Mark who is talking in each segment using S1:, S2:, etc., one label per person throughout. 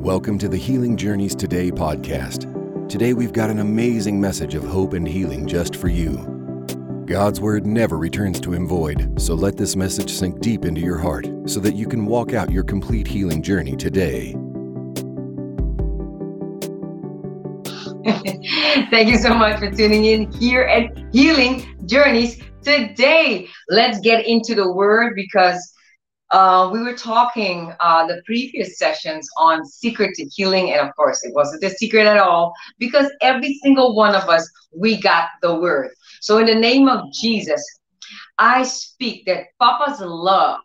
S1: Welcome to the Healing Journeys Today podcast. Today we've got an amazing message of hope and healing just for you. God's word never returns to him void, so let this message sink deep into your heart so that you can walk out your complete healing journey today.
S2: Thank you so much for tuning in here at Healing Journeys today. Let's get into the word because uh, we were talking uh, the previous sessions on secret to healing, and of course, it wasn't a secret at all because every single one of us we got the word. So, in the name of Jesus, I speak that Papa's love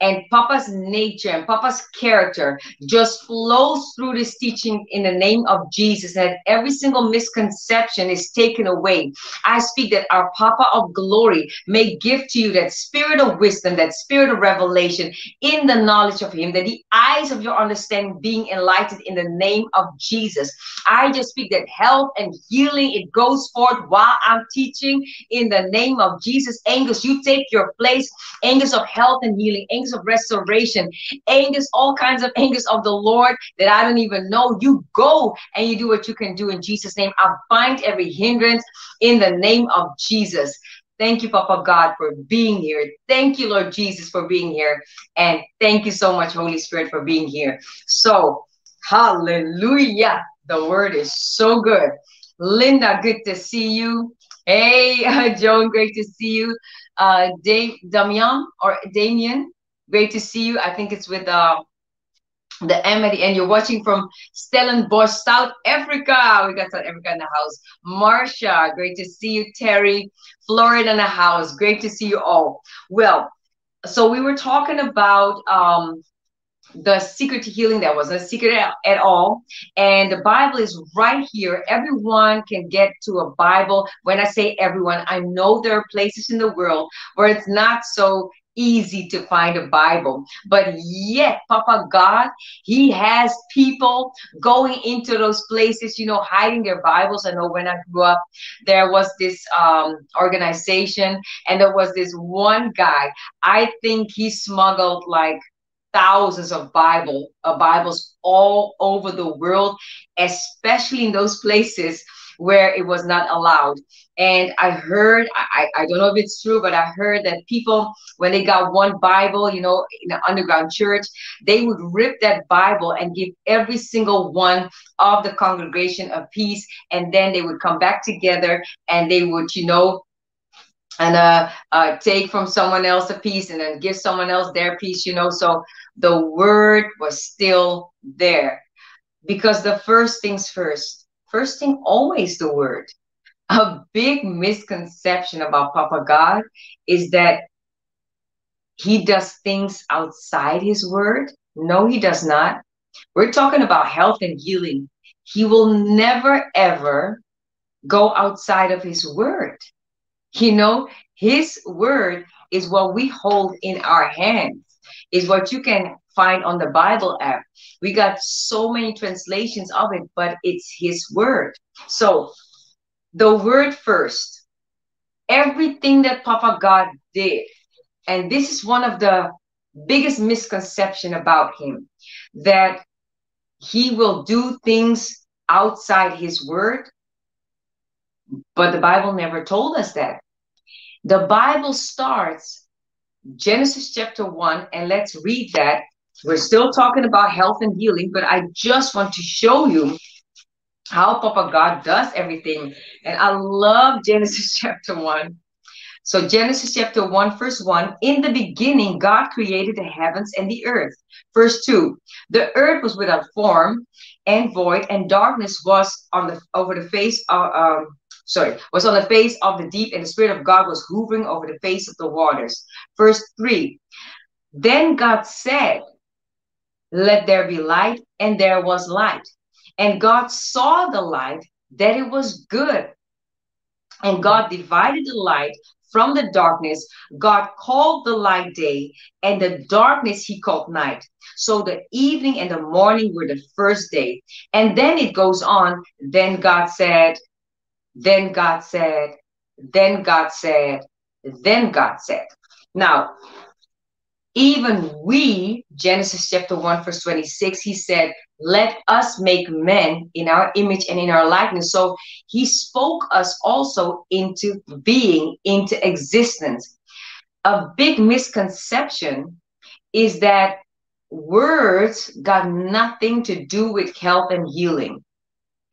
S2: and Papa's nature and Papa's character just flows through this teaching in the name of Jesus, that every single misconception is taken away. I speak that our Papa of glory may give to you that spirit of wisdom, that spirit of revelation in the knowledge of Him, that the eyes of your understanding being enlightened in the name of Jesus. I just speak that health and healing, it goes forth while I'm teaching in the name of Jesus. Angels, you take your place, angels of health and healing angels of restoration, angels, all kinds of angels of the Lord that I don't even know. You go and you do what you can do in Jesus' name. I bind every hindrance in the name of Jesus. Thank you, Papa God, for being here. Thank you, Lord Jesus, for being here. And thank you so much, Holy Spirit, for being here. So, hallelujah. The word is so good. Linda, good to see you. Hey, Joan, great to see you. Uh, Dave, Damian or Damien, Great to see you. I think it's with uh, the the end. You're watching from Stellenbosch, South Africa. We got South Africa in the house. Marsha, great to see you. Terry, Florida in the house. Great to see you all. Well, so we were talking about um, the secret to healing that wasn't a secret at, at, all and the bible is right here everyone can get to a bible when i say everyone i know there are places in the world where it's not so easy to find a Bible. But yet, Papa God, He has people going into those places, you know, hiding their Bibles. I know when I grew up, there was this um, organization, and there was this one guy. I think he smuggled like thousands of Bible uh, Bibles all over the world, especially in those places where it was not allowed. And I heard, I, I don't know if it's true, but I heard that people, when they got one Bible, you know, in an underground church, they would rip that Bible and give every single one of the congregation a piece. And then they would come back together and they would, you know, and uh, uh, take from someone else a piece and then give someone else their piece, you know. So the word was still there because the first things first First thing, always the word. A big misconception about Papa God is that he does things outside his word. No, he does not. We're talking about health and healing. He will never, ever go outside of his word. You know, his word is what we hold in our hands, is what you can find on the Bible app. We got so many translations of it, but it's His word. So, the word first. Everything that Papa God did, and this is one of the biggest misconception about Him, that He will do things outside His word. But the Bible never told us that. The Bible starts Genesis chapter 1, and let's read that we're still talking about health and healing, but I just want to show you how Papa God does everything. And I love Genesis chapter 1. So, Genesis chapter 1, verse 1 In the beginning, God created the heavens and the earth. Verse 2 The earth was without form and void, and darkness was on the over the face of um, sorry, was on the face of the deep, and the Spirit of God was hovering over the face of the waters. Verse 3 Then God said, let there be light, and there was light. And God saw the light that it was good. And God divided the light from the darkness. God called the light day, and the darkness he called night. So the evening and the morning were the first day. And then it goes on. Then God said, then God said, then God said, then God said. Now, even we, Genesis chapter 1, verse 26, he said, Let us make men in our image and in our likeness. So he spoke us also into being, into existence. A big misconception is that words got nothing to do with health and healing.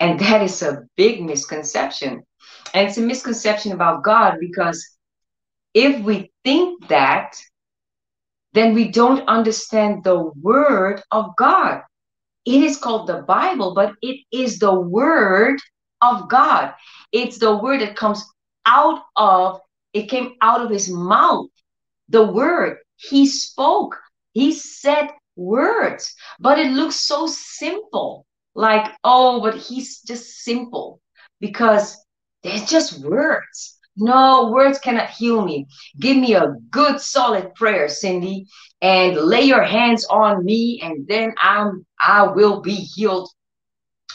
S2: And that is a big misconception. And it's a misconception about God because if we think that, then we don't understand the word of God. It is called the Bible, but it is the word of God. It's the word that comes out of, it came out of his mouth. The word. He spoke. He said words, but it looks so simple. Like, oh, but he's just simple because they're just words. No, words cannot heal me. Give me a good solid prayer, Cindy, and lay your hands on me, and then I'm I will be healed,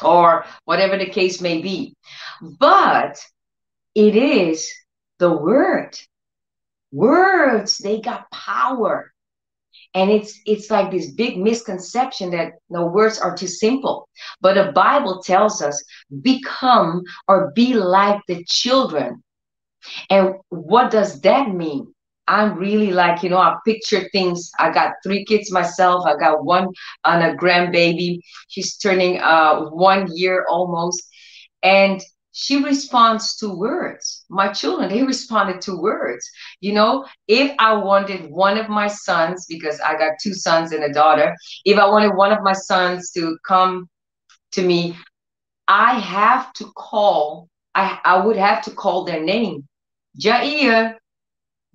S2: or whatever the case may be. But it is the word. Words, they got power. And it's it's like this big misconception that no words are too simple. But the Bible tells us become or be like the children and what does that mean? I'm really like, you know, I picture things. I got three kids myself. I got one on a grandbaby. She's turning uh, one year almost. And she responds to words. My children, they responded to words. You know, if I wanted one of my sons, because I got two sons and a daughter, if I wanted one of my sons to come to me, I have to call, I, I would have to call their name Jair,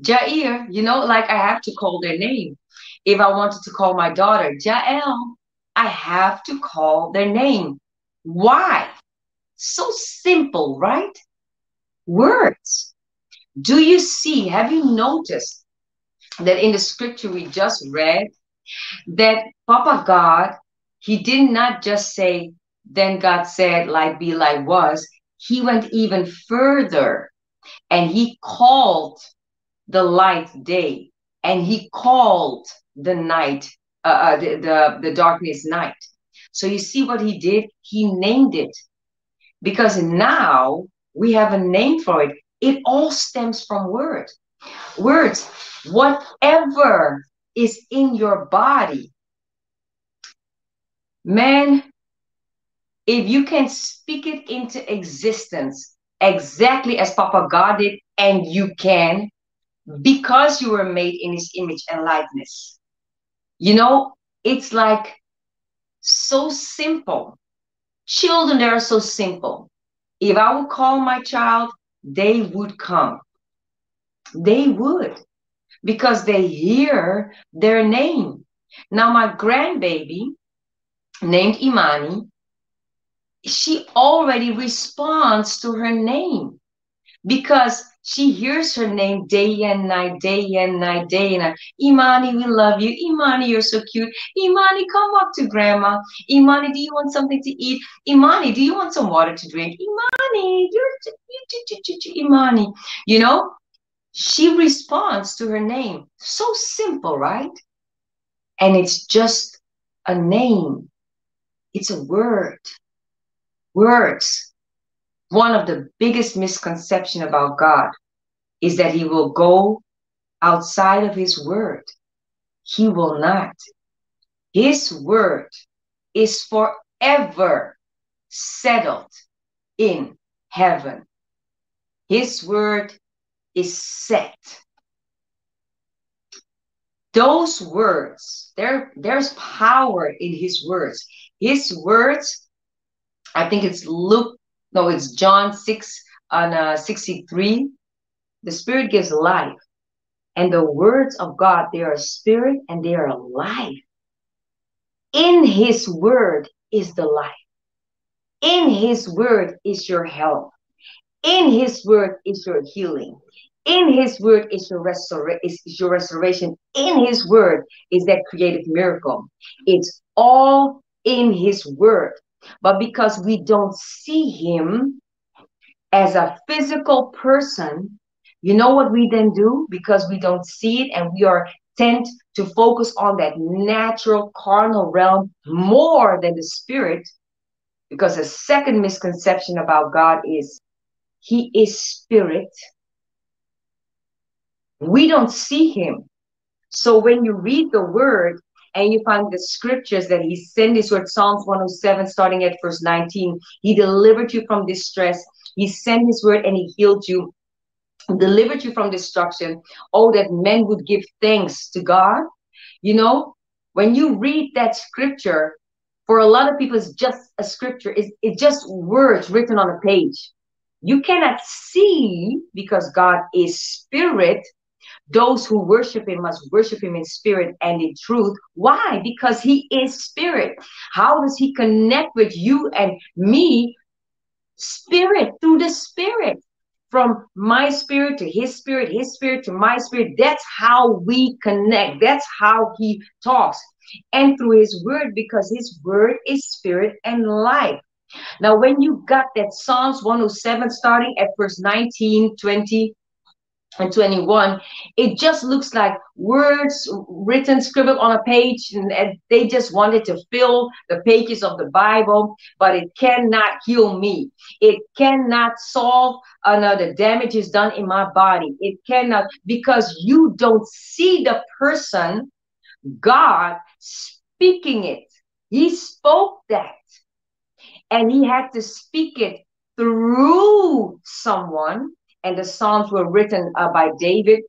S2: Jair, you know, like I have to call their name. If I wanted to call my daughter Jael, I have to call their name. Why? So simple, right? Words. Do you see, have you noticed that in the scripture we just read, that Papa God, he did not just say, then God said, like be like was. He went even further and he called the light day and he called the night uh, uh, the, the the darkness night. So you see what he did? He named it. Because now we have a name for it. It all stems from words words whatever is in your body. Man if you can speak it into existence exactly as Papa God did, and you can because you were made in his image and likeness. You know, it's like so simple. Children, they are so simple. If I would call my child, they would come. They would because they hear their name. Now, my grandbaby named Imani, she already responds to her name because she hears her name day and night, day and night, day and night. Imani, we love you. Imani, you're so cute. Imani, come up to grandma. Imani, do you want something to eat? Imani, do you want some water to drink? Imani, you're Imani. You know, she responds to her name. So simple, right? And it's just a name. It's a word words. One of the biggest misconception about God is that he will go outside of his word. He will not. His word is forever settled in heaven. His word is set. Those words, there, there's power in his words. His words I think it's Luke, no, it's John 6 on uh, 63. The Spirit gives life. And the words of God, they are spirit and they are life. In His word is the life. In His word is your health. In His word is your healing. In His word is your, restora- is your restoration. In His word is that creative miracle. It's all in His word. But because we don't see him as a physical person, you know what we then do? Because we don't see it and we are tend to focus on that natural carnal realm more than the spirit because the second misconception about God is he is spirit. We don't see him. So when you read the word and you find the scriptures that he sent his word, Psalms 107, starting at verse 19, he delivered you from distress. He sent his word and he healed you, delivered you from destruction. Oh, that men would give thanks to God. You know, when you read that scripture, for a lot of people, it's just a scripture. It's, it's just words written on a page. You cannot see because God is spirit. Those who worship him must worship him in spirit and in truth. Why? Because he is spirit. How does he connect with you and me? Spirit, through the spirit. From my spirit to his spirit, his spirit to my spirit. That's how we connect. That's how he talks and through his word because his word is spirit and life. Now, when you got that Psalms 107 starting at verse 19, 20, and 21, it just looks like words written, scribbled on a page, and, and, they just wanted to fill the pages of the Bible, but it cannot heal me. It cannot solve another damages done in my body. It cannot, because you don't see the person God speaking it. He spoke that. And he had to speak it through someone. And the Psalms were written uh, by David.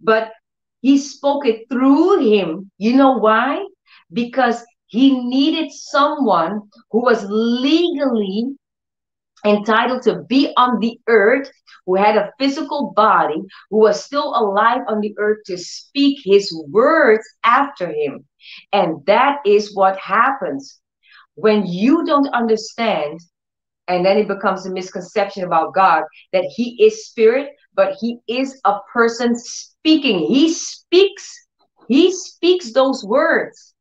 S2: But he spoke it through him. You know why? Because he needed someone who was legally entitled to be on the earth, who had a physical body, who was still alive on the earth to speak his words after him. And that is what happens when you don't understand, and then it becomes a misconception about God that he is spirit, but he is a person speaking. He speaks, he speaks those words.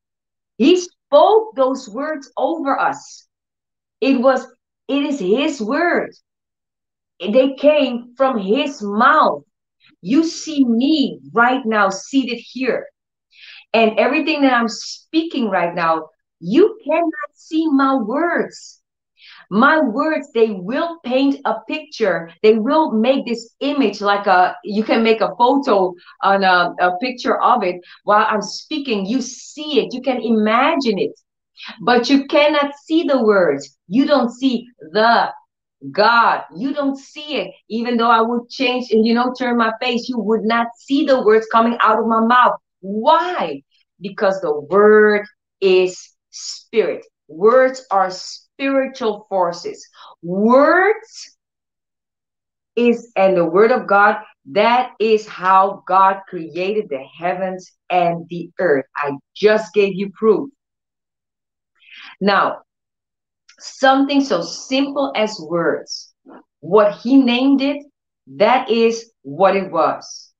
S2: He spoke those words over us. It was it is His word. They came from His mouth. You see me right now seated here. And everything that I'm speaking right now, you cannot see my words. My words, they will paint a picture. They will make this image like a, you can make a photo on a, a picture of it while I'm speaking. You see it, you can imagine it but you cannot see the words. You don't see the God. You don't see it. Even though I would change and, you know, turn my face, you would not see the words coming out of my mouth. Why? Because the word is spirit. Words are spiritual forces. Words is, and the word of God, that is how God created the heavens and the earth. I just gave you proof. Now, something so simple as words, what he named it, that is what it was.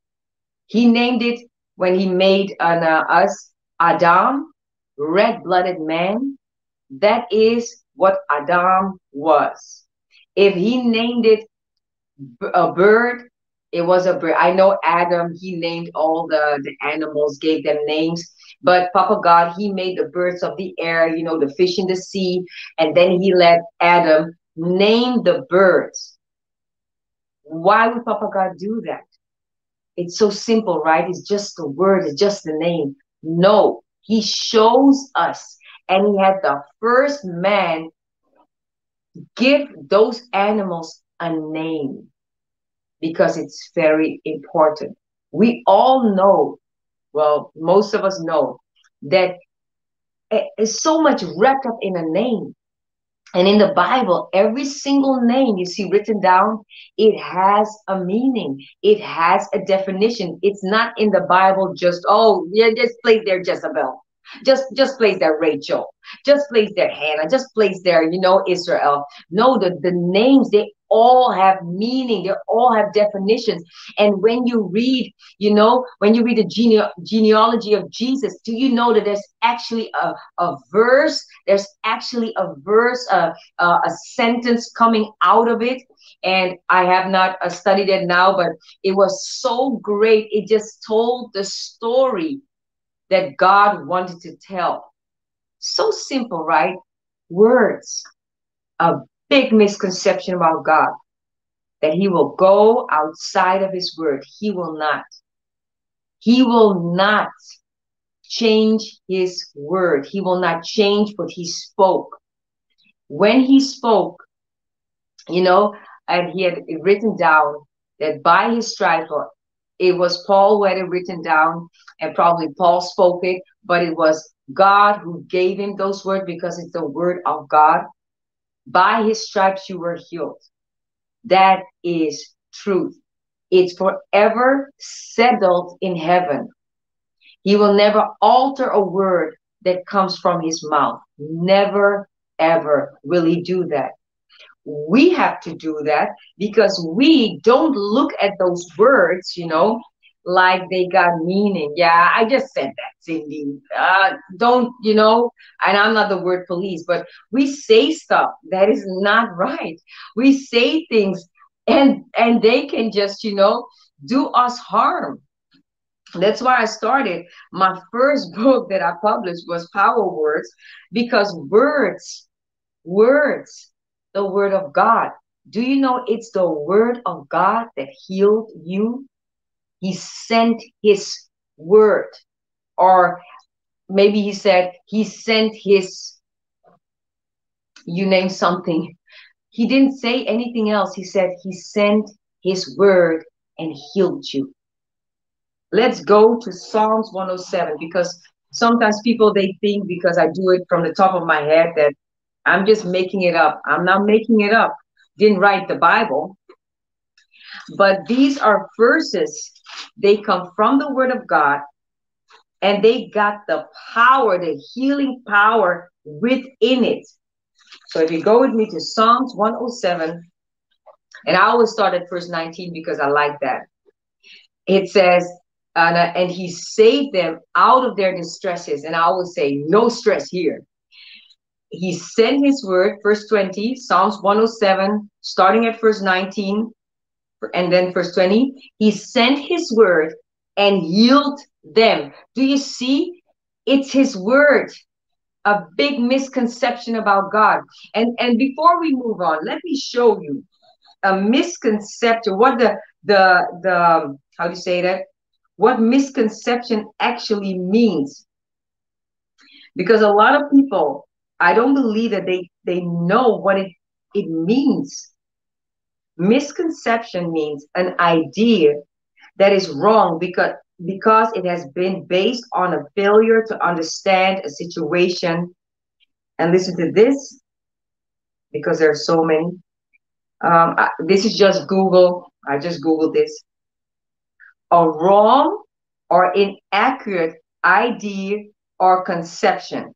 S2: He named it when he made an, uh, us Adam, red blooded man. That is what Adam was. If he named it a bird, it was a bird. I know Adam, he named all the, the animals, gave them names. But Papa God, he made the birds of the air, you know, the fish in the sea, and then he let Adam name the birds. Why would Papa God do that? It's so simple, right? It's just the word, it's just the name. No, he shows us, and he had the first man give those animals a name because it's very important. We all know well, most of us know that it's so much wrapped up in a name. And in the Bible, every single name you see written down, it has a meaning. It has a definition. It's not in the Bible just, oh, yeah, just place there Jezebel. Just just place there Rachel. Just place there Hannah. Just place there, you know, Israel. No, the, the names, they all have meaning they all have definitions and when you read you know when you read the gene- genealogy of jesus do you know that there's actually a, a verse there's actually a verse a, a, a sentence coming out of it and i have not uh, studied it now but it was so great it just told the story that God wanted to tell. So simple, right? Words. A big misconception about God that he will go outside of his word. He will not. He will not change his word. He will not change what he spoke. When he spoke, you know, and he had written down that by his stripes, it was Paul who had it written down, and probably Paul spoke it, but it was God who gave him those words because it's the word of God. By his stripes you were healed. That is truth. It's forever settled in heaven. He will never alter a word that comes from his mouth. Never, ever will he do that. We have to do that because we don't look at those words, you know, like they got meaning. Yeah, I just said that, Cindy. Uh, don't, you know, and I'm not the word police, but we say stuff that is not right. We say things and and they can just, you know, do us harm. That's why I started. My first book that I published was Power Words because words, words, the word of God. Do you know it's the word of God that healed you? He sent his word. Or maybe he said he sent his, you name something. He didn't say anything else. He said he sent his word and healed you. Let's go to Psalms 107 because sometimes people they think because I do it from the top of my head that I'm just making it up. I'm not making it up. Didn't write the Bible. But these are verses they come from the Word of God, and they got the power, the healing power within it. So if you go with me to Psalms 107, and I always start at verse 19 because I like that. It says, and, he saved them out of their distresses. And I will say, no stress here. He sent his word, verse 20, Psalms 107, starting at verse 19 and then verse 20 he sent his word and healed them. Do you see? It's his word. A big misconception about god. And and before we move on let me show you a misconception what the the the how do you say that? What misconception actually means. Because a lot of people i don't believe that they they know what it it means Misconception means an idea that is wrong because because it has been based on a failure to understand a situation. And listen to this, because there are so many. Um, I, this is just Google. I just Googled this. A wrong or inaccurate idea or conception.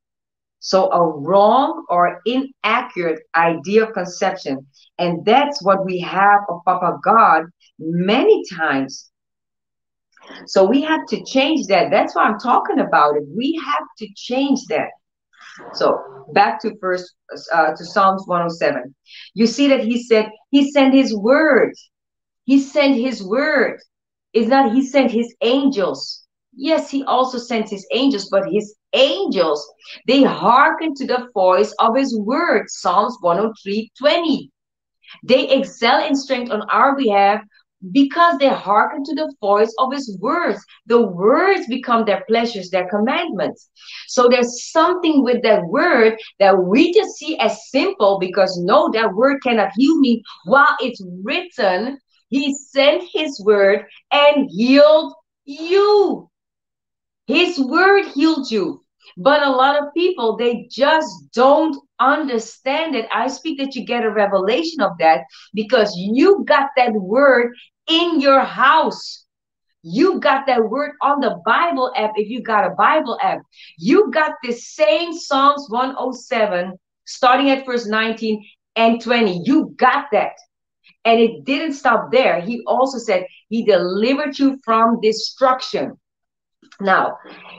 S2: So a wrong or inaccurate idea conception. And that's what we have of Papa God many times. So we have to change that. That's why I'm talking about it. We have to change that. So back to first uh, to Psalms 107. You see that he said he sent his word. He sent his word. It's not he sent his angels. Yes, he also sent his angels, but his angels, they hearken to the voice of his word. Psalms 103 20. They excel in strength on our behalf because they hearken to the voice of his words. The words become their pleasures, their commandments. So there's something with that word that we just see as simple because no, that word cannot heal me. While it's written, he sent his word and healed you. His word healed you. But a lot of people, they just don't understand it. I speak that you get a revelation of that because you got that word in your house. You got that word on the Bible app if you got a Bible app. You got the same Psalms 107 starting at verse 19 and 20. You got that. And it didn't stop there. He also said he delivered you from destruction. Now,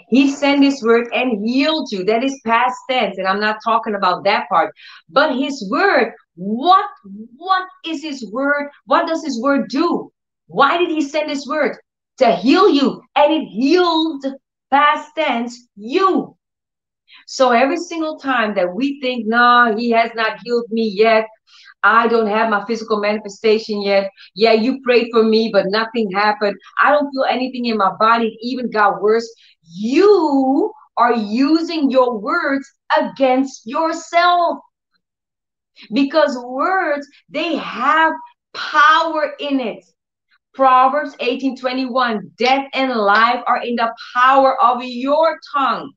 S2: he sent his word and healed you. That is past tense, and I'm not talking about that part. But his word, what what is his word? What does his word do? Why did he send his word? To heal you, and it healed Past tense, you. So every single time that we think, nah, he has not healed me yet, I don't have my physical manifestation yet. Yeah, you prayed for me, but nothing happened. I don't feel anything in my body. It even got worse. You are using your words against yourself. Because words, they have power in it. Proverbs 18:21, death and life are in the power of your tongue.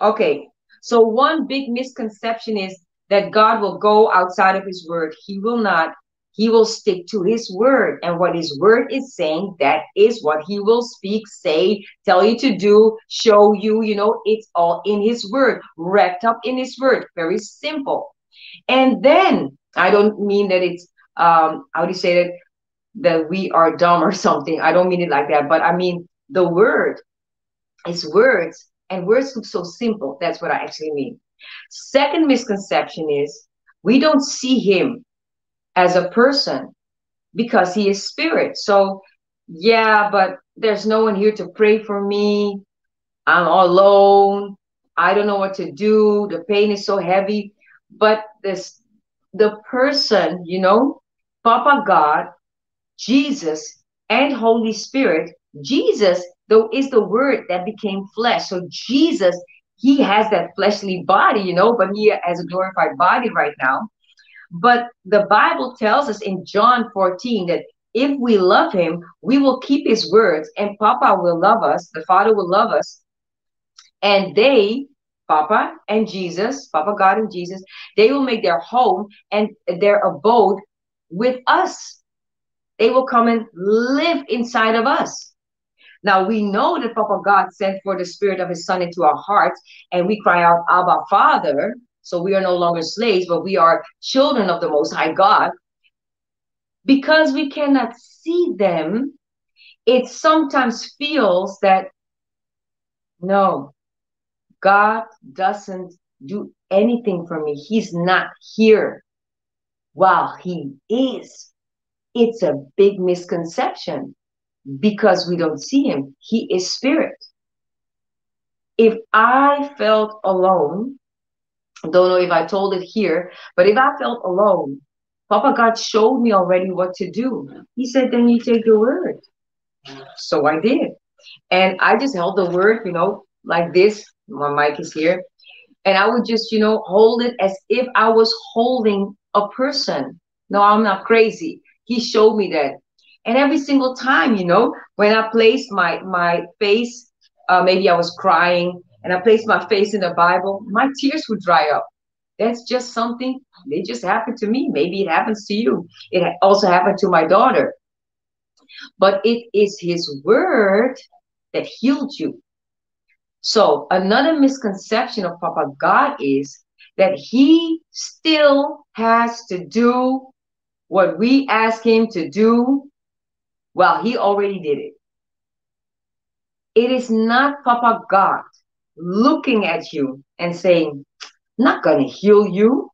S2: Okay, so one big misconception is that God will go outside of his word. He will not. He will stick to his word. And what his word is saying, that is what he will speak, say, tell you to do, show you. You know, it's all in his word, wrapped up in his word. Very simple. And then I don't mean that it's um how do you say that that we are dumb or something. I don't mean it like that, but I mean the word is words, and words look so simple. That's what I actually mean. Second misconception is we don't see him as a person because he is spirit. So, yeah, but there's no one here to pray for me. I'm alone. I don't know what to do. The pain is so heavy. But this the person, you know, Papa God, Jesus, and Holy Spirit, Jesus, though, is the word that became flesh. So Jesus he has that fleshly body, you know, but he has a glorified body right now. But the Bible tells us in John 14 that if we love him, we will keep his words, and Papa will love us, the Father will love us. And they, Papa and Jesus, Papa God and Jesus, they will make their home and their abode with us. They will come and live inside of us. Now we know that Papa God sent for the spirit of his son into our hearts, and we cry out, Abba, Father. So we are no longer slaves, but we are children of the Most High God. Because we cannot see them, it sometimes feels that no, God doesn't do anything for me. He's not here while He is. It's a big misconception because we don't see him. He is spirit. If I felt alone, don't know if I told it here, but if I felt alone, Papa God showed me already what to do. He said, then you take the word. So I did. And I just held the word, you know, like this. My mic is here. And I would just, you know, hold it as if I was holding a person. No, I'm not crazy. He showed me that. And every single time, you know, when I placed my my face, uh, maybe I was crying, and I placed my face in the Bible, my tears would dry up. That's just something. It just happened to me. Maybe it happens to you. It also happened to my daughter. But it is His word that healed you. So another misconception of Papa God is that He still has to do what we ask Him to do well, he already did it. It is not Papa God looking at you and saying, not to heal you.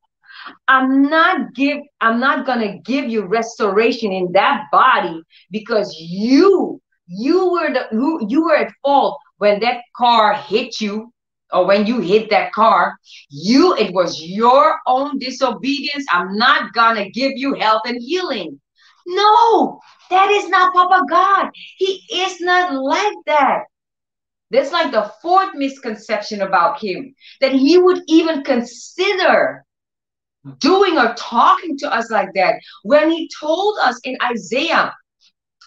S2: I'm not give I'm not to give you restoration in that body because you you were the you, you were at fault when that car hit you or when you hit that car you it was your own disobedience i'm not gonna give you health and healing no, that is not Papa God. He is not like that. That's like the fourth misconception about him that he would even consider doing or talking to us like that when he told us in Isaiah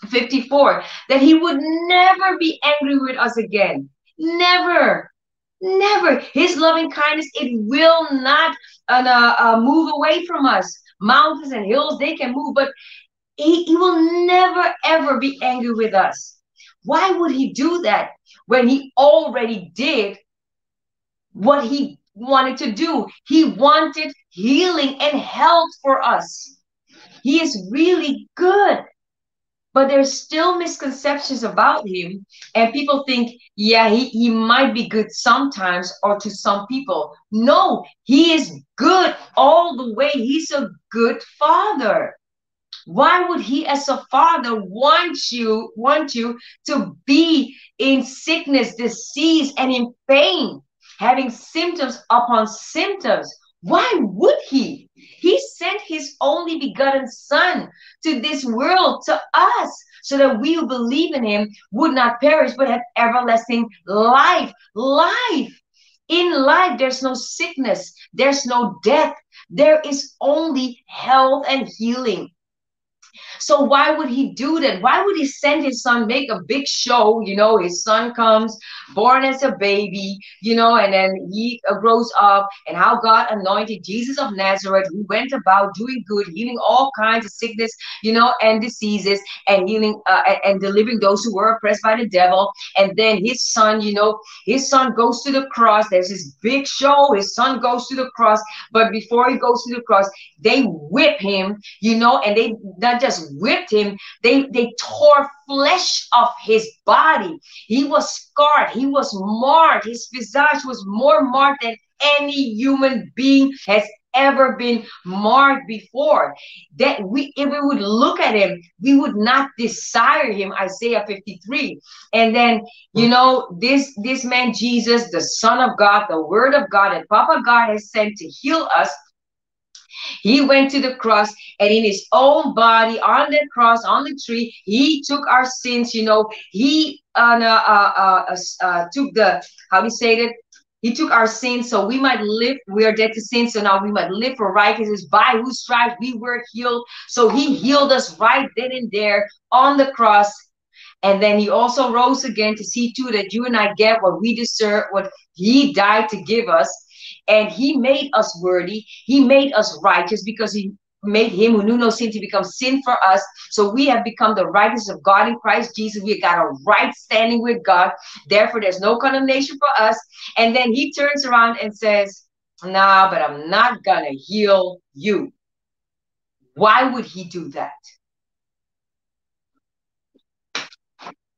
S2: 54 that he would never be angry with us again. Never. Never. His loving kindness, it will not uh, uh, move away from us. Mountains and hills, they can move, but he, he will never, ever be angry with us. Why would he do that when he already did what he wanted to do? He wanted healing and health for us. He is really good. But there's still misconceptions about him. And people think, yeah, he, he might be good sometimes or to some people. No, he is good all the way. He's a good father. Why would he, as a father, want you, want you to be in sickness, disease, and in pain, having symptoms upon symptoms? Why would he? He sent his only begotten son to this world, to us, so that we who believe in him would not perish but have everlasting life. Life. In life, there's no sickness, there's no death, there is only health and healing. So why would he do that? Why would he send his son, make a big show? You know, his son comes, born as a baby, you know, and then he uh, grows up, and how God anointed Jesus of Nazareth, who went about doing good, healing all kinds of sickness, you know, and diseases, and healing uh, and, and delivering those who were oppressed by the devil. And then his son, you know, his son goes to the cross. There's this big show. His son goes to the cross, but before he goes to the cross, they whip him, you know, and they not just whipped him, they, they tore flesh off his body. He was scarred, he was marked, his visage was more marked than any human being has ever been marked before. That we, if we would look at him, we would not desire him. Isaiah 53. And then, you hmm. know, this this man Jesus, the Son of God, the Word of God, and Papa God has sent to heal us he went to the cross and in his own body on the cross, on the tree, he took our sins, you know, he uh, uh, uh, uh, took the, how you say it? He took our sins so we might live. We are dead to sin, so now we might live for righteousness. By whose stripes we were healed. So he healed us right then and there on the cross. And then he also rose again to see to that you and I get what we deserve, what he died to give us and he made us worthy. He made us righteous because he made him who knew no sin to become sin for us. So we have become the righteousness of God in Christ Jesus. We got a right standing with God. Therefore, there's no condemnation for us. And then he turns around and says, Nah, but I'm not gonna heal you. Why would he do that?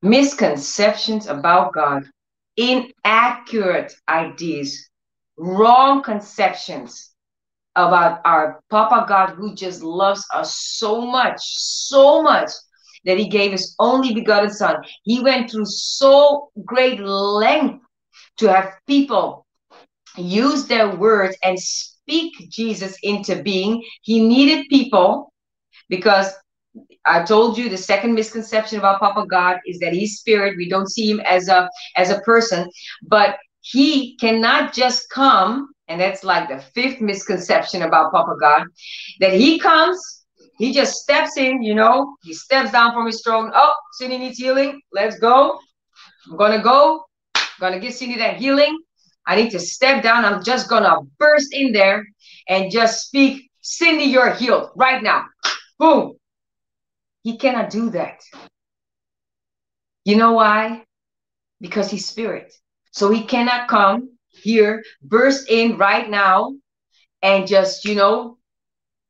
S2: Misconceptions about God, inaccurate ideas wrong conceptions about our Papa God who just loves us so much, so much that he gave his only begotten son. He went through so great length to have people use their words and speak Jesus into being. He needed people because I told you the second misconception about Papa God is that he's spirit. We don't see him as a as a person, but he cannot just come, and that's like the fifth misconception about Papa God, that he comes, he just steps in, you know, he steps down from his throne. Oh, Cindy needs healing. Let's go. I'm gonna go. I'm gonna give Cindy that healing. I need to step down. I'm just gonna burst in there and just speak, Cindy, you're healed right now. Boom. He cannot do that. You know why? Because he's spirit. So he cannot come here, burst in right now, and just, you know,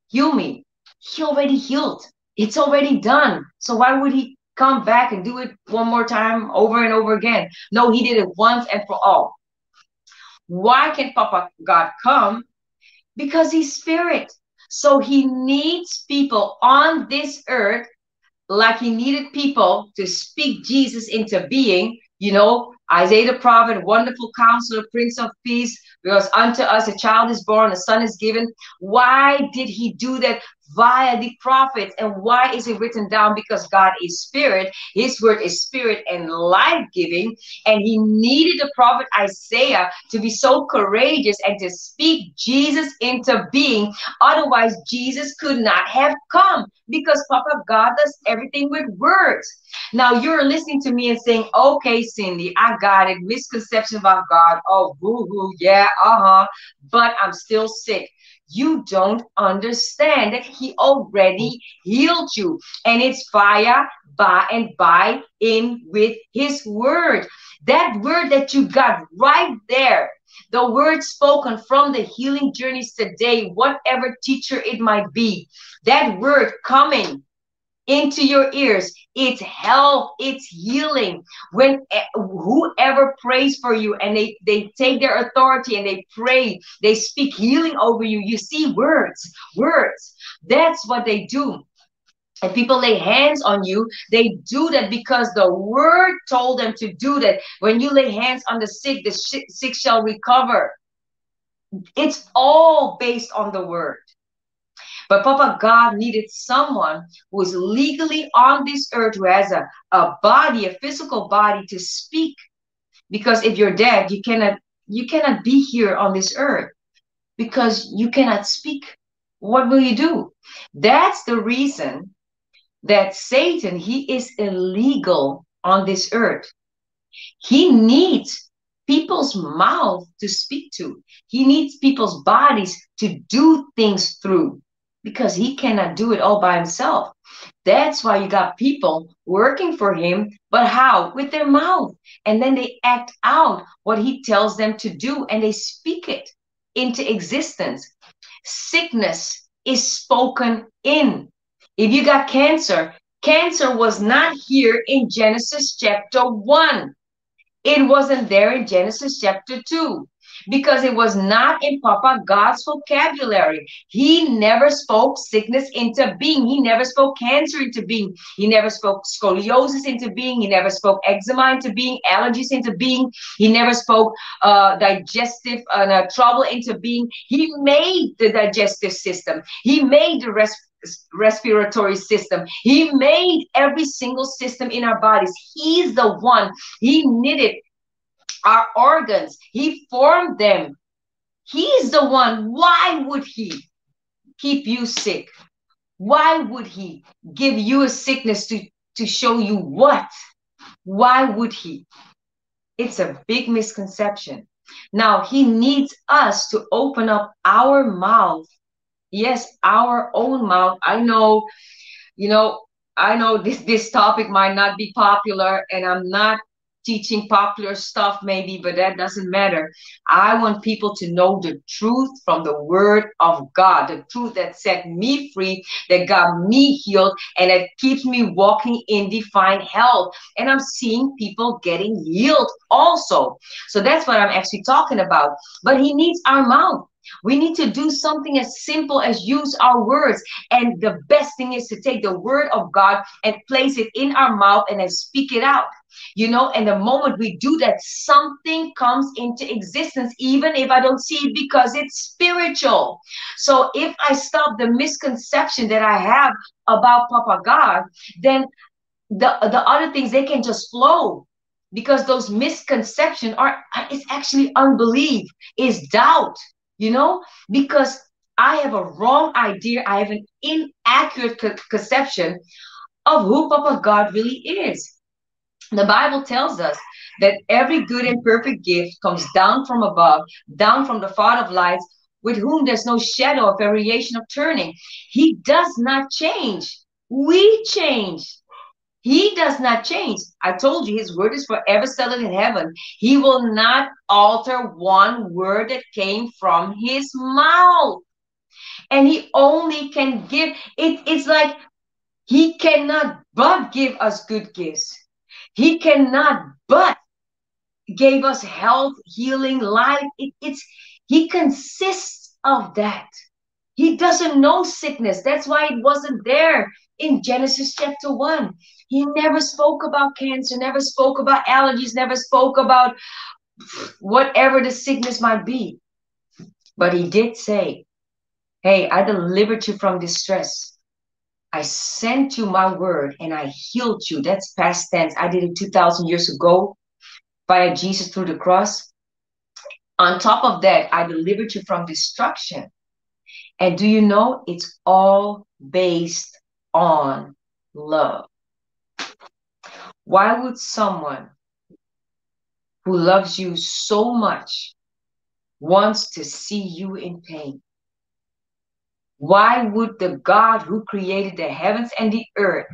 S2: heal me. He already healed. It's already done. So why would he come back and do it one more time over and over again? No, he did it once and for all. Why can Papa God come? Because he's spirit. So he needs people on this earth like he needed people to speak Jesus into being, you know, Isaiah the prophet, wonderful counselor, prince of peace, because unto us a child is born, a son is given. Why did he do that? via the prophets. And why is it written down? Because God is spirit. His word is spirit and life giving. And he needed the prophet Isaiah to be so courageous and to speak Jesus into being. Otherwise, Jesus could not have come because Papa God does everything with words. Now you're listening to me and saying, okay, Cindy, I got it. Misconception about God. Oh, boo hoo. Yeah, uh huh. But I'm still sick. You don't understand that he already healed you. And it's via by and by in with his word. That word that you got right there the word spoken from the healing journeys today whatever teacher it might be that word coming into your ears. It's health, it's healing. When eh, whoever prays for you and they, they take their authority and they pray, they speak healing over you. You see words, words. That's what they do. And people lay hands on you, they do that because the word told them to do that. When you lay hands on the sick, the sick shall recover. It's all based on the word. But Papa God needed someone who is legally on this earth, who has a, a body, a physical body to speak. Because if you're dead, you cannot you cannot be here on this earth because you cannot speak. What will you do? That's the reason that Satan, he is illegal on this earth. He needs people's mouth to speak to. He needs people's bodies to do things through because he cannot do it all by himself. That's why you got people working for him, but how? With their mouth. And then they act out what he tells them to do and they speak it into existence. Sickness is spoken in. If you got cancer, cancer was not here in Genesis chapter 1. It wasn't there in Genesis chapter 2 because it was not in Papa God's vocabulary. He never spoke sickness into being. He never spoke cancer into being. He never spoke scoliosis into being. He never spoke eczema into being, allergies into being. He never spoke uh, digestive uh, trouble into being. He made the digestive system. He made the respiratory system. He made every single system in our bodies. He's the one. He knitted our organs. He formed them. He's the one. Why would he keep you sick? Why would he give you a sickness to, to show you what? Why would he? It's a big misconception. Now, he needs us to open up our mouth yes our own mouth i know you know i know this this topic might not be popular and i'm not teaching popular stuff maybe but that doesn't matter. I want people to know the truth from the word of god the truth that set me free that got me healed and that keeps me walking in divine health. And i'm seeing people getting healed also. So that's what i'm actually talking about. But he needs our mouth we need to do something as simple as use our words. And the best thing is to take the word of God and place it in our mouth and then speak it out. You know, and the moment we do that, something comes into existence, even if I don't see it because it's spiritual. So if I stop the misconception that I have about Papa God, then the, the other things they can just flow because those misconceptions are it's actually unbelief is doubt you know, because I have a wrong idea, I have an inaccurate conception of who Papa God really is. The Bible tells us that every good and perfect gift comes down from above, down from the Father of lights, with whom there's no shadow of variation of turning. He does not change. We change. He does not change. I told you his word is forever settled in heaven. He will not alter one word that came from his mouth. And he only can give it, it's like he cannot but give us good gifts. He cannot but give us health, healing, life. It, it's he consists of that. He doesn't know sickness. That's why it wasn't there in Genesis chapter 1. He never spoke about cancer, never spoke about allergies, never spoke about whatever the sickness might be. But he did say, Hey, I delivered you from distress. I sent you my word and I healed you. That's past tense. I did it 2,000 years ago via Jesus through the cross. On top of that, I delivered you from destruction. And do you know it's all based on love? Why would someone who loves you so much wants to see you in pain? Why would the God who created the heavens and the earth,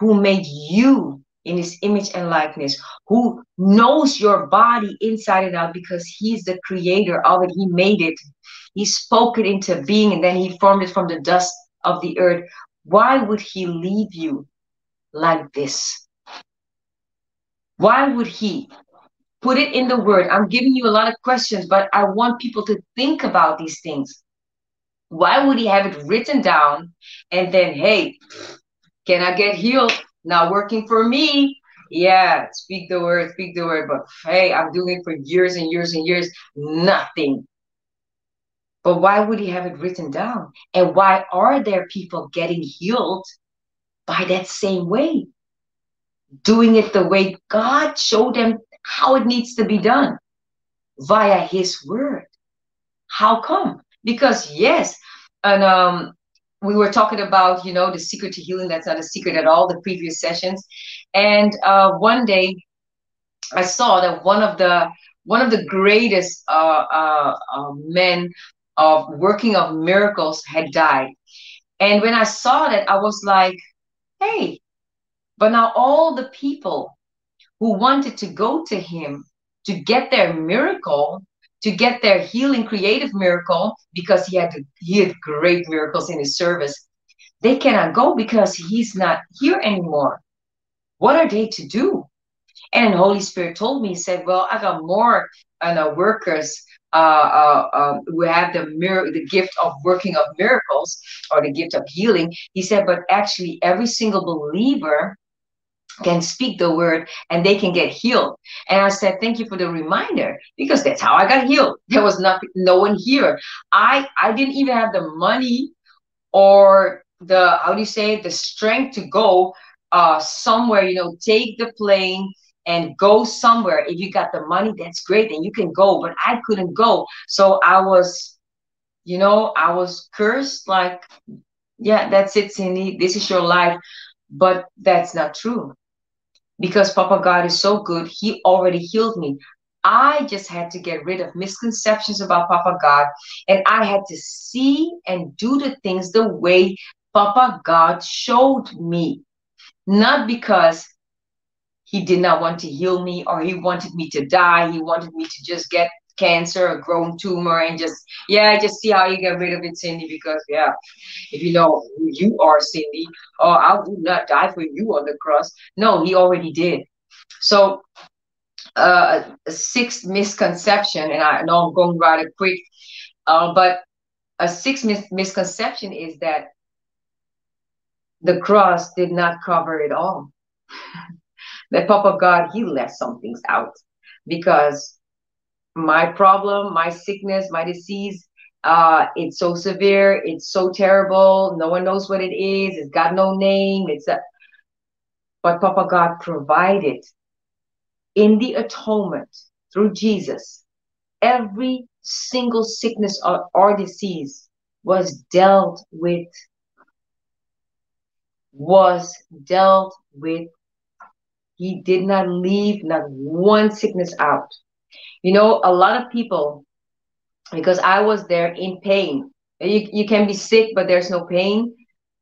S2: who made you in his image and likeness, who knows your body inside and out because he's the creator of it, he made it, he spoke it into being, and then he formed it from the dust of the earth. Why would he leave you like this? Why would he put it in the word? I'm giving you a lot of questions, but I want people to think about these things. Why would he have it written down and then, hey, Can I get healed? Not working for me. Yeah, speak the word, speak the word. But hey, I'm doing it for years and years and years. Nothing. But why would he have it written down? And why are there people getting healed by that same way? Doing it the way God showed them how it needs to be done via his word. How come? Because yes, and um we were talking about, you know, the secret to healing. That's not a secret at all, the previous sessions. And uh one day I saw that one of the one of the greatest uh, uh, uh, men of working of miracles had died. And when I saw that, I was like, hey, but now all the people who wanted to go to him to get their miracle, to get their healing creative miracle, because he had he had great miracles in his service, they cannot go because he's not here anymore. What are they to do? And Holy Spirit told me, he said, Well, I got more uh, workers uh, uh, um, who have the mir- the gift of working of miracles or the gift of healing. He said, but actually, every single believer can speak the word and they can get healed. And I said, thank you for the reminder because that's how I got healed. There was nothing, no one here. I I didn't even have the money or the how do you say the strength to go uh somewhere. You know, take the plane and go somewhere. If you got the money, that's great, and you can go. But I couldn't go, so I was, you know, I was cursed. Like, yeah, that's it, Cindy. This is your life. But that's not true because Papa God is so good, He already healed me. I just had to get rid of misconceptions about Papa God, and I had to see and do the things the way Papa God showed me. Not because he did not want to heal me or he wanted me to die. He wanted me to just get cancer, a grown tumor, and just, yeah, just see how you get rid of it, Cindy, because, yeah, if you know who you are, Cindy, oh, I would not die for you on the cross. No, he already did. So, uh, a sixth misconception, and I know I'm going rather quick, uh, but a sixth mis- misconception is that the cross did not cover it all. the that Papa God, he left some things out because my problem, my sickness, my disease, uh, it's so severe, it's so terrible. No one knows what it is. It's got no name. It's a, but Papa God provided in the atonement through Jesus. Every single sickness or, or disease was dealt with. Was dealt with. He did not leave not one sickness out. You know, a lot of people, because I was there in pain. You, you can be sick, but there's no pain.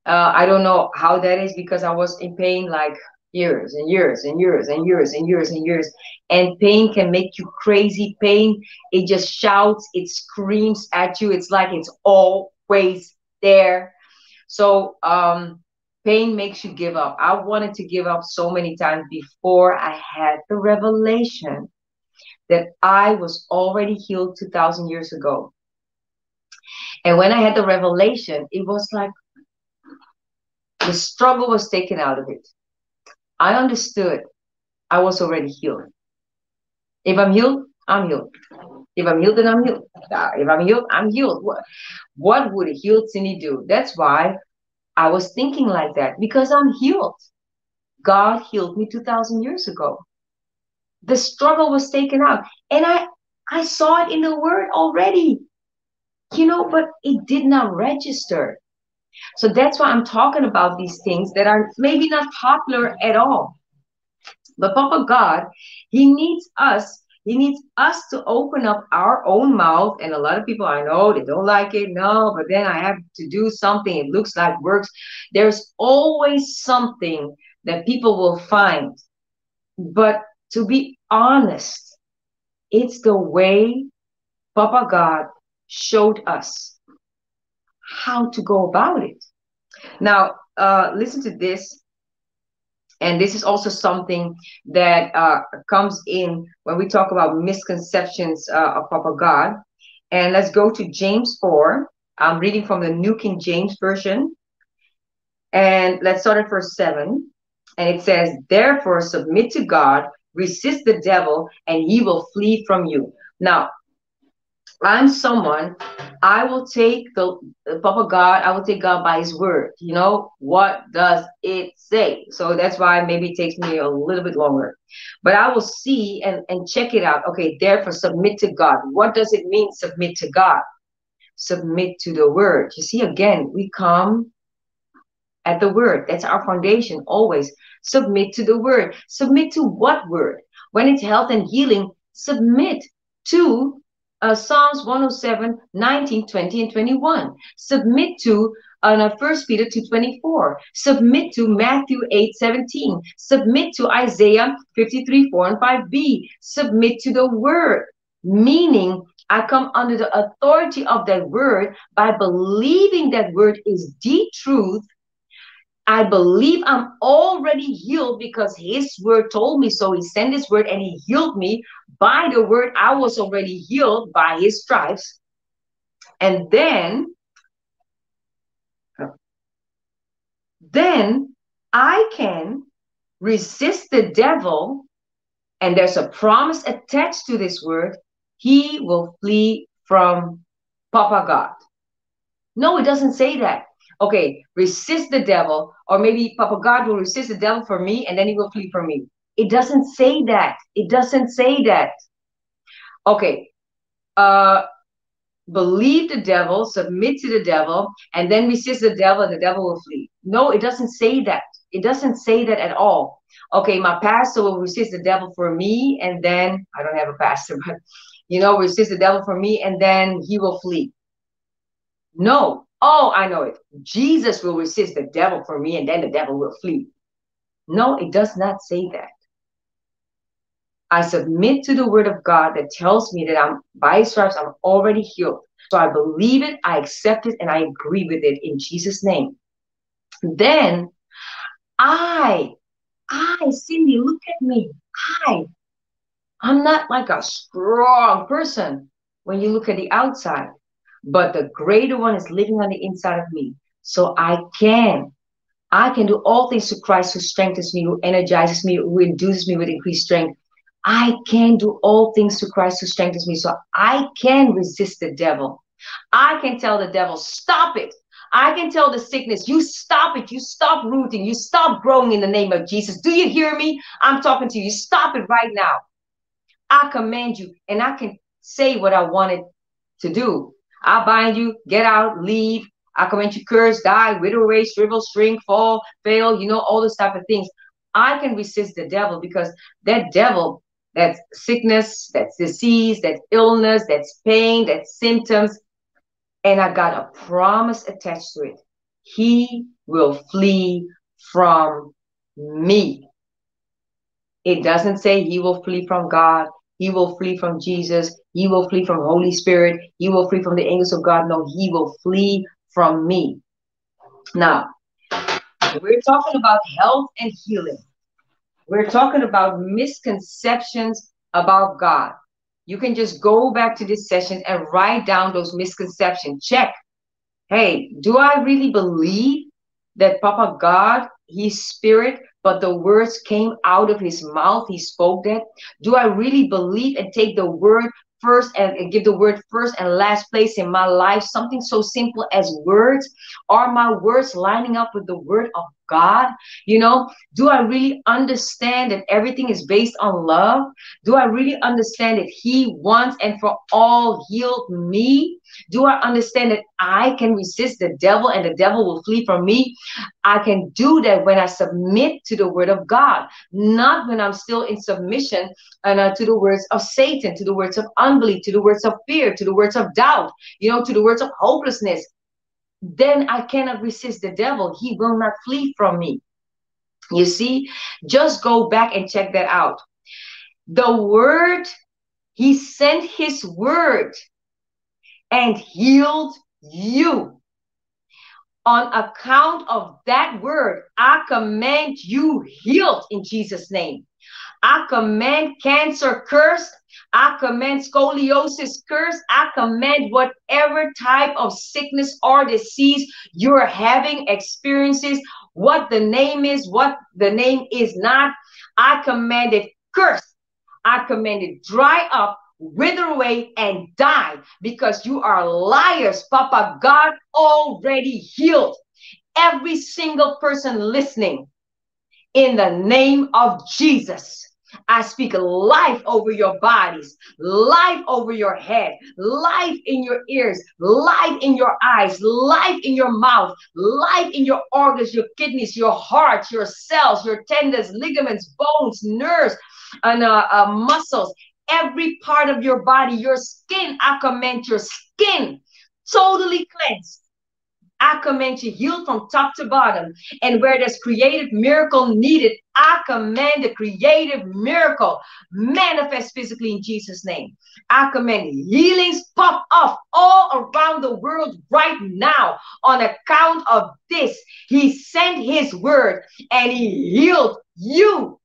S2: Uh, I don't know how that is because I was in pain like years and years and years and years and years and years. And pain can make you crazy. Pain, it just shouts, it screams at you. It's like it's always there. So um, pain makes you give up. I wanted to give up so many times before I had the revelation that I was already healed 2,000 years ago. And when I had the revelation, it was like the struggle was taken out of it. I understood I was already healed. If I'm healed, I'm healed. If I'm healed, then I'm healed. If I'm healed, I'm healed. What, what would a healed Cindy do? That's why I was thinking like that because I'm healed. God healed me 2,000 years ago the struggle was taken out and i i saw it in the word already. You know but it did not register. So that's why i'm talking about these things that are maybe not popular at all. But papa god he needs us he needs us to open up our own mouth. And a lot of people i know they don't like it. No but then i have to do something. It looks like works. There's always something that people will find. But to be honest, it's the way Papa God showed us how to go about it. Now, uh, listen to this. And this is also something that uh, comes in when we talk about misconceptions uh, of Papa God. And let's go to James 4. I'm reading from the New King James Version. And let's start at verse 7. And it says, Therefore, submit to God, resist the devil, and he will flee from you. Now, I'm someone, I will take the Papa God, I will take God by his word. You know, what does it say? So that's why maybe it takes me a little bit longer. But I will see and, and check it out. Okay, therefore submit to God. What does it mean, submit to God? Submit to the word. You see, again, we come at the word. That's our foundation always. Submit to the word. Submit to what word? When it's health and healing, submit to uh, Psalms 107, 19, 20, and 21. Submit to uh, 1 Peter 2.24. Submit to Matthew 8, 17. Submit to Isaiah 53, 4 and 5b. Submit to the word, meaning I come under the authority of that word by believing that word is the truth I believe I'm already healed because his word told me so. He sent his word and he healed me by the word. I was already healed by his stripes. And then, then I can resist the devil. And there's a promise attached to this word. He will flee from Papa God. No, it doesn't say that okay, resist the devil, or maybe Papa God will resist the devil for me and then he will flee from me. It doesn't say that. It doesn't say that. Okay. Uh believe the devil, submit to the devil, and then resist the devil, and the devil will flee. No, it doesn't say that. It doesn't say that at all. Okay, my pastor will resist the devil for me, and then I don't have a pastor, but you know, resist the devil for me, and then he will flee. No, Oh, I know it. Jesus will resist the devil for me and then the devil will flee. No, it does not say that. I submit to the word of God that tells me that I'm by stripes, I'm already healed. So I believe it, I accept it, and I agree with it in Jesus' name. Then I, I, Cindy, look at me. I, I'm not like a strong person when you look at the outside but the greater one is living on the inside of me. So I can, I can do all things to Christ who strengthens me, who energizes me, who induces me with increased strength. I can do all things to Christ who strengthens me. So I can resist the devil. I can tell the devil, stop it. I can tell the sickness, you stop it. You stop rooting. You stop growing in the name of Jesus. Do you hear me? I'm talking to you. Stop it right now. I command you, and I can say what I wanted to do. I bind you, get out, leave. I command you curse, die, wither away, shrivel, shrink, fall, fail, you know, all those type of things. I can resist the devil because that devil, that sickness, that's disease, that illness, that's pain, that's symptoms. And I got a promise attached to it. He will flee from me. It doesn't say he will flee from God. He will flee from Jesus. He will flee from Holy Spirit. He will flee from the angels of God. No, he will flee from me. Now, we're talking about health and healing. We're talking about misconceptions about God. You can just go back to this session and write down those misconceptions. Check. Hey, do I really believe that Papa God, He's spirit, but the words came out of his mouth. He spoke that. Do I really believe and take the word first and give the word first and last place in my life? Something so simple as words. Are my words lining up with the word of God? You know, do I really understand that everything is based on love? Do I really understand that He once and for all healed me? Do I understand that I can resist the devil and the devil will flee from me? I can do that when I submit to the word of God, not when I'm still in submission and uh, to the words of Satan, to the words of unbelief, to the words of fear, to the words of doubt, you know, to the words of hopelessness then I cannot resist the devil. He will not flee from me. You see, just go back and check that out. The word, he sent his word and healed you. On account of that word, I command you healed in Jesus' name. I command cancer cursed I command scoliosis cursed. I command whatever type of sickness or disease you're having experiences what the name is, what the name is not. I command it cursed. I command it dry up, wither away, and die because you are liars. Papa God already healed every single person listening in the name of Jesus. I speak life over your bodies, life over your head, life in your ears, life in your eyes, life in your mouth, life in your organs, your kidneys, your heart, your cells, your tendons, ligaments, bones, nerves, and uh, uh, muscles, every part of your body, your skin. I command your skin totally cleansed I command you healed from top to bottom. And where there's creative miracle needed, I command the creative miracle manifest physically in Jesus' name. I command healings pop off all around the world right now on account of this. He sent his word and he healed you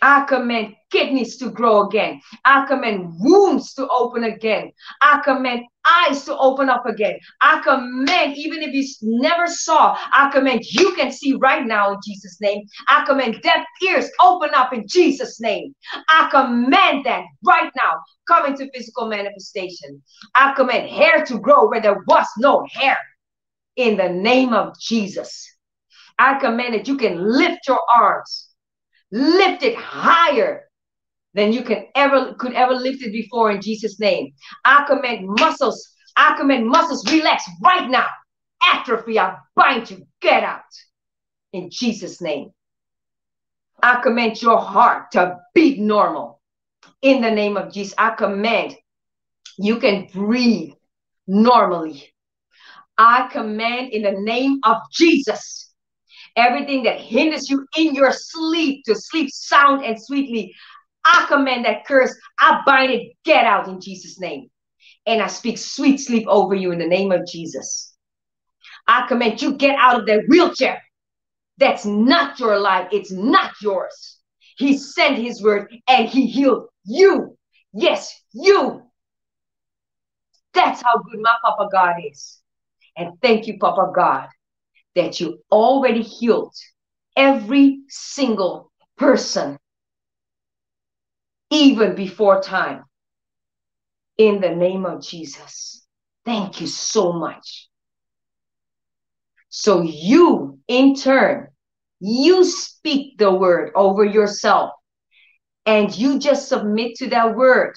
S2: I command kidneys to grow again. I command wounds to open again. I command eyes to open up again. I command, even if you never saw, I command you can see right now in Jesus' name. I command deaf ears open up in Jesus' name. I command that right now come into physical manifestation. I command hair to grow where there was no hair in the name of Jesus. I command that you can lift your arms lift it higher than you can ever could ever lift it before in Jesus' name. I command muscles, I command muscles relax right now. Atrophy, I bind you, get out in Jesus' name. I command your heart to beat normal in the name of Jesus. I command you can breathe normally. I command in the name of Jesus everything that hinders you in your sleep to sleep sound and sweetly. I command that curse. I bind it. Get out in Jesus' name. And I speak sweet sleep over you in the name of Jesus. I command you get out of that wheelchair. That's not your life. It's not yours. He sent his word and he healed you. Yes, you. That's how good my Papa God is. And thank you, Papa God, that you already healed every single person, even before time. In the name of Jesus. Thank you so much. So you, in turn, you speak the word over yourself and you just submit to that word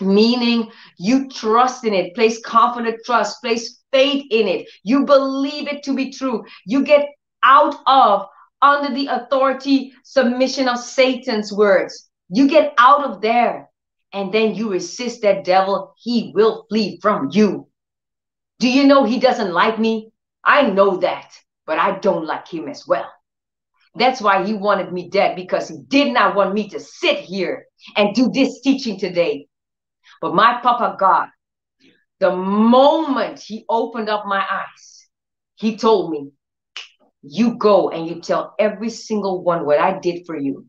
S2: meaning you trust in it. Place confident trust. Place faith in it. You believe it to be true. You get out of under the authority submission of satan's words. You get out of there and then you resist that devil. He will flee from you. Do you know he doesn't like me? I know that but i don't like him as well. That's why he wanted me dead because he did not want me to sit here and do this teaching today but my Papa God, the moment he opened up my eyes, he told me, You go and you tell every single one what I did for you.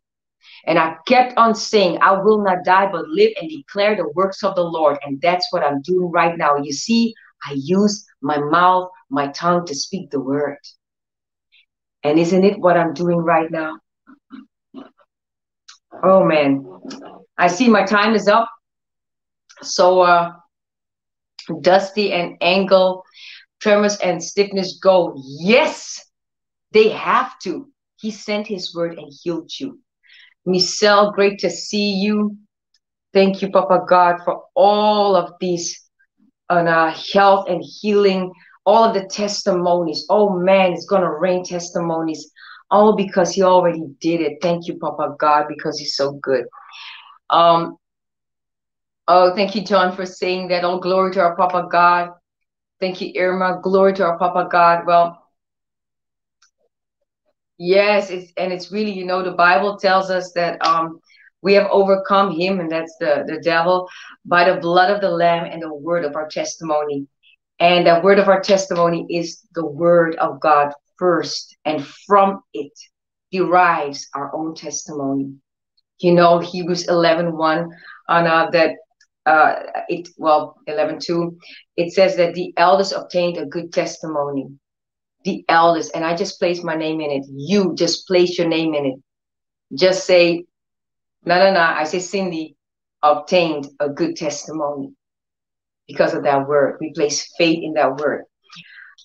S2: And I kept on saying, I will not die, but live and declare the works of the Lord. And that's what I'm doing right now. You see, I use my mouth, my tongue to speak the word. And isn't it what I'm doing right now? Oh man, I see my time is up. So uh, Dusty and Angle, tremors and stiffness go. Yes, they have to. He sent his word and healed you. Michelle, great to see you. Thank you, Papa God, for all of these on uh, health and healing, all of the testimonies. Oh man, it's gonna rain testimonies. All because he already did it. Thank you, Papa God, because he's so good. Um, Oh, thank you, John, for saying that. All glory to our Papa God. Thank you, Irma. Glory to our Papa God. Well, yes, it's and it's really, you know, the Bible tells us that um we have overcome him, and that's the, the devil, by the blood of the Lamb and the word of our testimony. And the word of our testimony is the word of God first, and from it derives our own testimony. You know, Hebrews 11 1 on uh, that uh, it well 11 2 it says that the elders obtained a good testimony the elders, and I just place my name in it. You just place your name in it. Just say, no, no, no. I say, Cindy obtained a good testimony because of that word. We place faith in that word.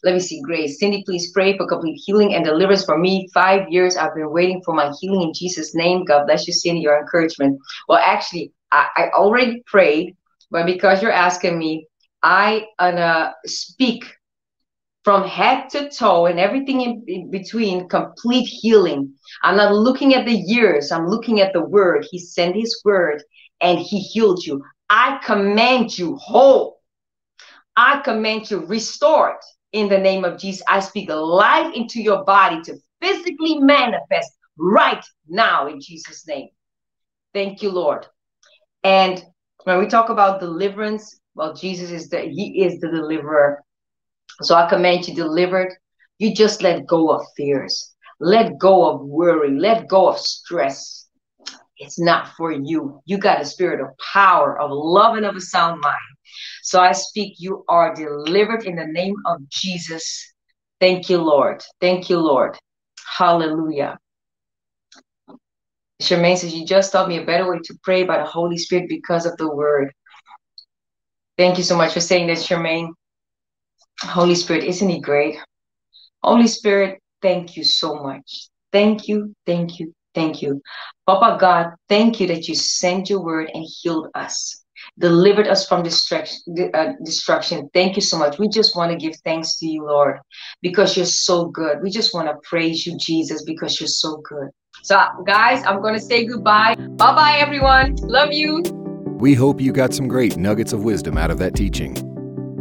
S2: Let me see, Grace. Cindy, please pray for complete healing and deliverance for me. Five years I've been waiting for my healing in Jesus' name. God bless you, Cindy, your encouragement. Well, actually, I, already prayed, but because you're asking me, I uh, speak from head to toe and everything in, in, between complete healing. I'm not looking at the years, I'm looking at the word. He sent his word and he healed you. I command you whole. I command you restored in the name of Jesus. I speak life into your body to physically manifest right now in Jesus' name. Thank you, Lord. And when we talk about deliverance, well, Jesus is the He is the deliverer. So I command you delivered. You just let go of fears. Let go of worry. Let go of stress. It's not for you. You got a spirit of power, of love, and of a sound mind. So I speak, you are delivered in the name of Jesus. Thank you, Lord. Thank you, Lord. Hallelujah. Charmaine says, You just taught me a better way to pray by the Holy Spirit because of the word. Thank you so much for saying that, Charmaine. Holy Spirit, isn't he great? Holy Spirit, thank you so much. Thank you, thank you, thank you. Papa God, thank you that you sent your word and healed us delivered us from destruction, uh, destruction. Thank you so much. We just want to give thanks to you, Lord, because you're so good. We just want to praise you, Jesus, because you're so good. So, guys, I'm going to say goodbye. Bye bye, everyone. Love you.
S1: We hope you got some great nuggets of wisdom out of that teaching.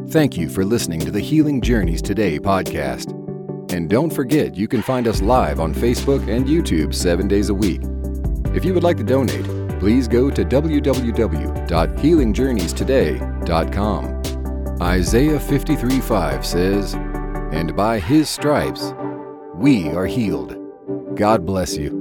S1: Thank you for listening to the Healing Journeys Today podcast. And don't forget, you can find us live on Facebook and YouTube seven days a week. If you would like to donate, please go to www.healingjourneystoday.com. Isaiah 53:5 says, And by his stripes we are healed. God bless you.